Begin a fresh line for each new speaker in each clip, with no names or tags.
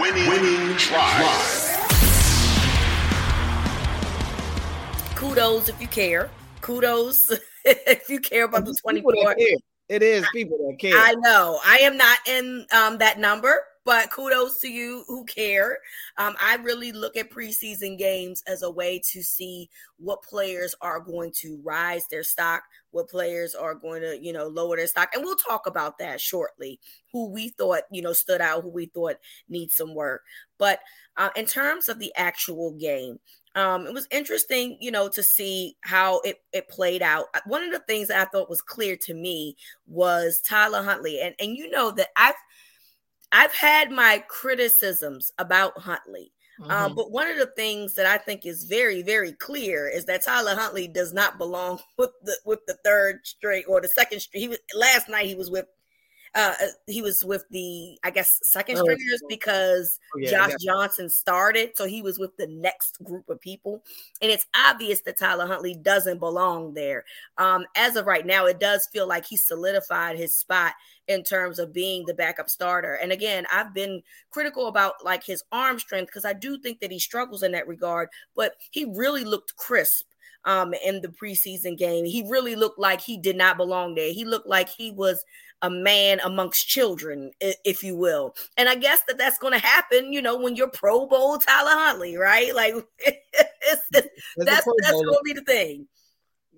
Winning, winning drive.
Kudos if you care. Kudos if you care about the 24.
It is people that care.
I know. I am not in um, that number, but kudos to you who care. Um, I really look at preseason games as a way to see what players are going to rise their stock, what players are going to, you know, lower their stock. And we'll talk about that shortly. Who we thought, you know, stood out, who we thought needs some work. But uh, in terms of the actual game, um, it was interesting, you know, to see how it, it played out. One of the things that I thought was clear to me was Tyler Huntley. And and you know that I've I've had my criticisms about Huntley. Um, mm-hmm. but one of the things that I think is very, very clear is that Tyler Huntley does not belong with the with the third straight or the second straight. He was last night. He was with uh, uh, he was with the I guess second oh, stringers because oh, yeah, Josh. Johnson started, so he was with the next group of people, and it's obvious that Tyler Huntley doesn't belong there. Um, as of right now, it does feel like he solidified his spot in terms of being the backup starter. And again, I've been critical about like his arm strength because I do think that he struggles in that regard, but he really looked crisp um in the preseason game. He really looked like he did not belong there. He looked like he was a man amongst children, if you will. And I guess that that's going to happen, you know, when you're Pro Bowl Tyler Huntley, right? Like that's that's going to be the thing.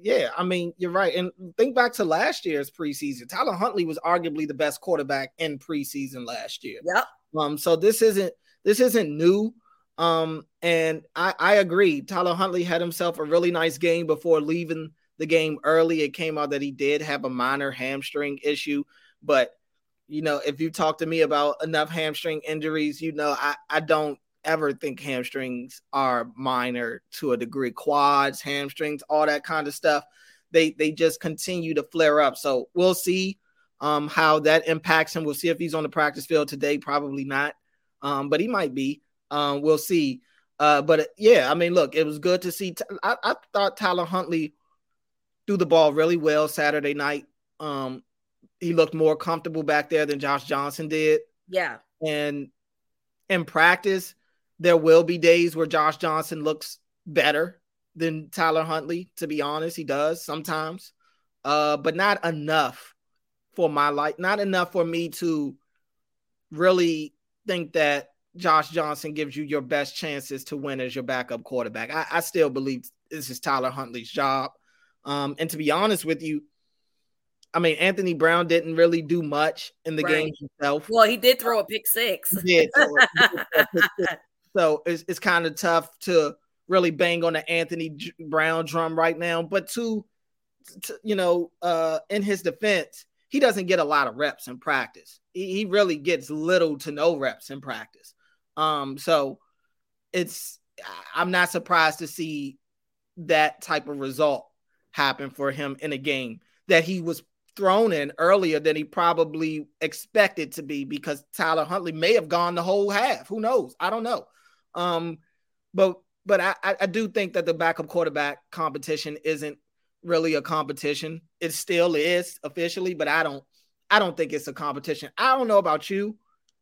Yeah, I mean, you're right. And think back to last year's preseason. Tyler Huntley was arguably the best quarterback in preseason last year.
Yep.
Um, so this isn't this isn't new. Um, and I, I agree. Tyler Huntley had himself a really nice game before leaving the game early. It came out that he did have a minor hamstring issue, but you know, if you talk to me about enough hamstring injuries, you know, I, I don't ever think hamstrings are minor to a degree. Quads, hamstrings, all that kind of stuff. They they just continue to flare up. So we'll see um, how that impacts him. We'll see if he's on the practice field today. Probably not, um, but he might be. Um, we'll see. Uh, but yeah, I mean, look, it was good to see. I thought Tyler Huntley threw the ball really well Saturday night. Um, he looked more comfortable back there than Josh Johnson did.
Yeah.
And in practice, there will be days where Josh Johnson looks better than Tyler Huntley, to be honest. He does sometimes. Uh, but not enough for my life, not enough for me to really think that Josh Johnson gives you your best chances to win as your backup quarterback. I, I still believe this is Tyler Huntley's job. Um, and to be honest with you, I mean, Anthony Brown didn't really do much in the right. game himself.
Well, he did throw a pick six.
Yeah, so it's, it's kind of tough to really bang on the Anthony Brown drum right now. But to, to you know, uh, in his defense, he doesn't get a lot of reps in practice. He, he really gets little to no reps in practice. Um, so it's I'm not surprised to see that type of result happen for him in a game that he was thrown in earlier than he probably expected to be because Tyler Huntley may have gone the whole half. Who knows? I don't know. Um, but but I, I do think that the backup quarterback competition isn't really a competition. It still is officially, but I don't I don't think it's a competition. I don't know about you.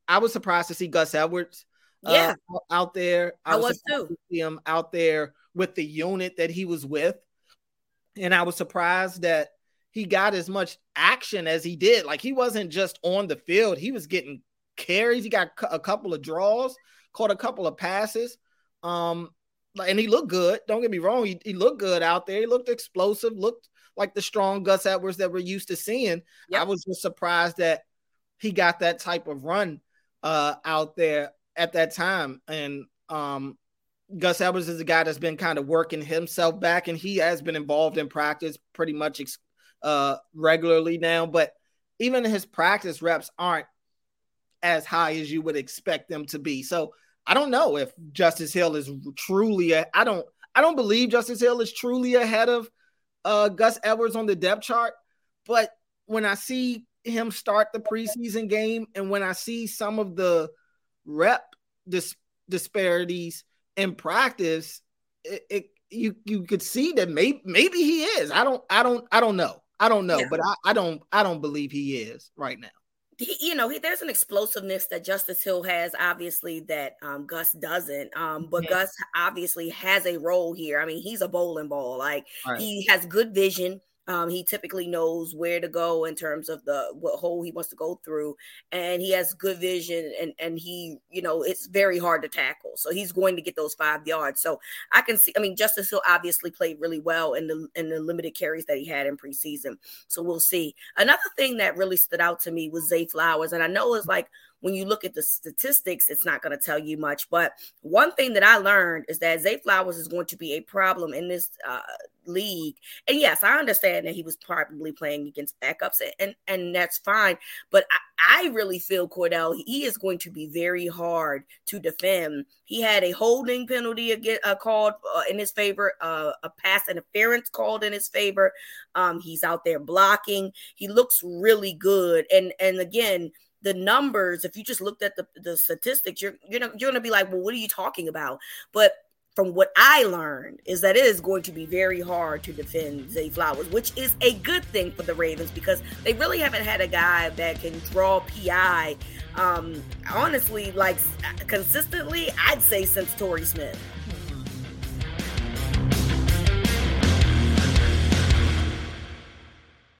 I was surprised to see Gus Edwards
yeah.
Uh, out there.
I, I was, was too.
To see him out there with the unit that he was with. And I was surprised that he got as much action as he did. Like he wasn't just on the field, he was getting carries. He got a couple of draws, caught a couple of passes. Um, and he looked good. Don't get me wrong, he, he looked good out there. He looked explosive, looked like the strong Gus Edwards that we're used to seeing. Yep. I was just surprised that he got that type of run uh, out there at that time. And um, Gus Edwards is a guy that's been kind of working himself back, and he has been involved in practice pretty much uh, regularly now. But even his practice reps aren't as high as you would expect them to be. So I don't know if Justice Hill is truly. I don't. I don't believe Justice Hill is truly ahead of uh, Gus Edwards on the depth chart. But when I see him start the preseason game, and when I see some of the rep dis- disparities in practice, it, it, you you could see that maybe maybe he is. I don't I don't I don't know. I don't know, yeah. but I, I don't I don't believe he is right now.
he, you know, he, there's an explosiveness that Justice Hill has, obviously, that um, Gus doesn't. Um, but Gus obviously has a role here. I mean, he's a bowling ball. Like right. he has good vision. Um, he typically knows where to go in terms of the what hole he wants to go through, and he has good vision. And and he, you know, it's very hard to tackle, so he's going to get those five yards. So I can see. I mean, Justice Hill obviously played really well in the in the limited carries that he had in preseason. So we'll see. Another thing that really stood out to me was Zay Flowers, and I know it's like when you look at the statistics, it's not going to tell you much. But one thing that I learned is that Zay Flowers is going to be a problem in this uh, league. And yes, I understand that he was probably playing against backups, and and that's fine. But I, I really feel Cordell he is going to be very hard to defend. He had a holding penalty again uh, called uh, in his favor, uh, a pass interference called in his favor. Um, he's out there blocking. He looks really good, and and again the numbers, if you just looked at the, the statistics, you're you're gonna, you're gonna be like, well, what are you talking about? But from what I learned is that it is going to be very hard to defend Zay Flowers, which is a good thing for the Ravens because they really haven't had a guy that can draw PI. Um, honestly, like consistently, I'd say since Torrey Smith.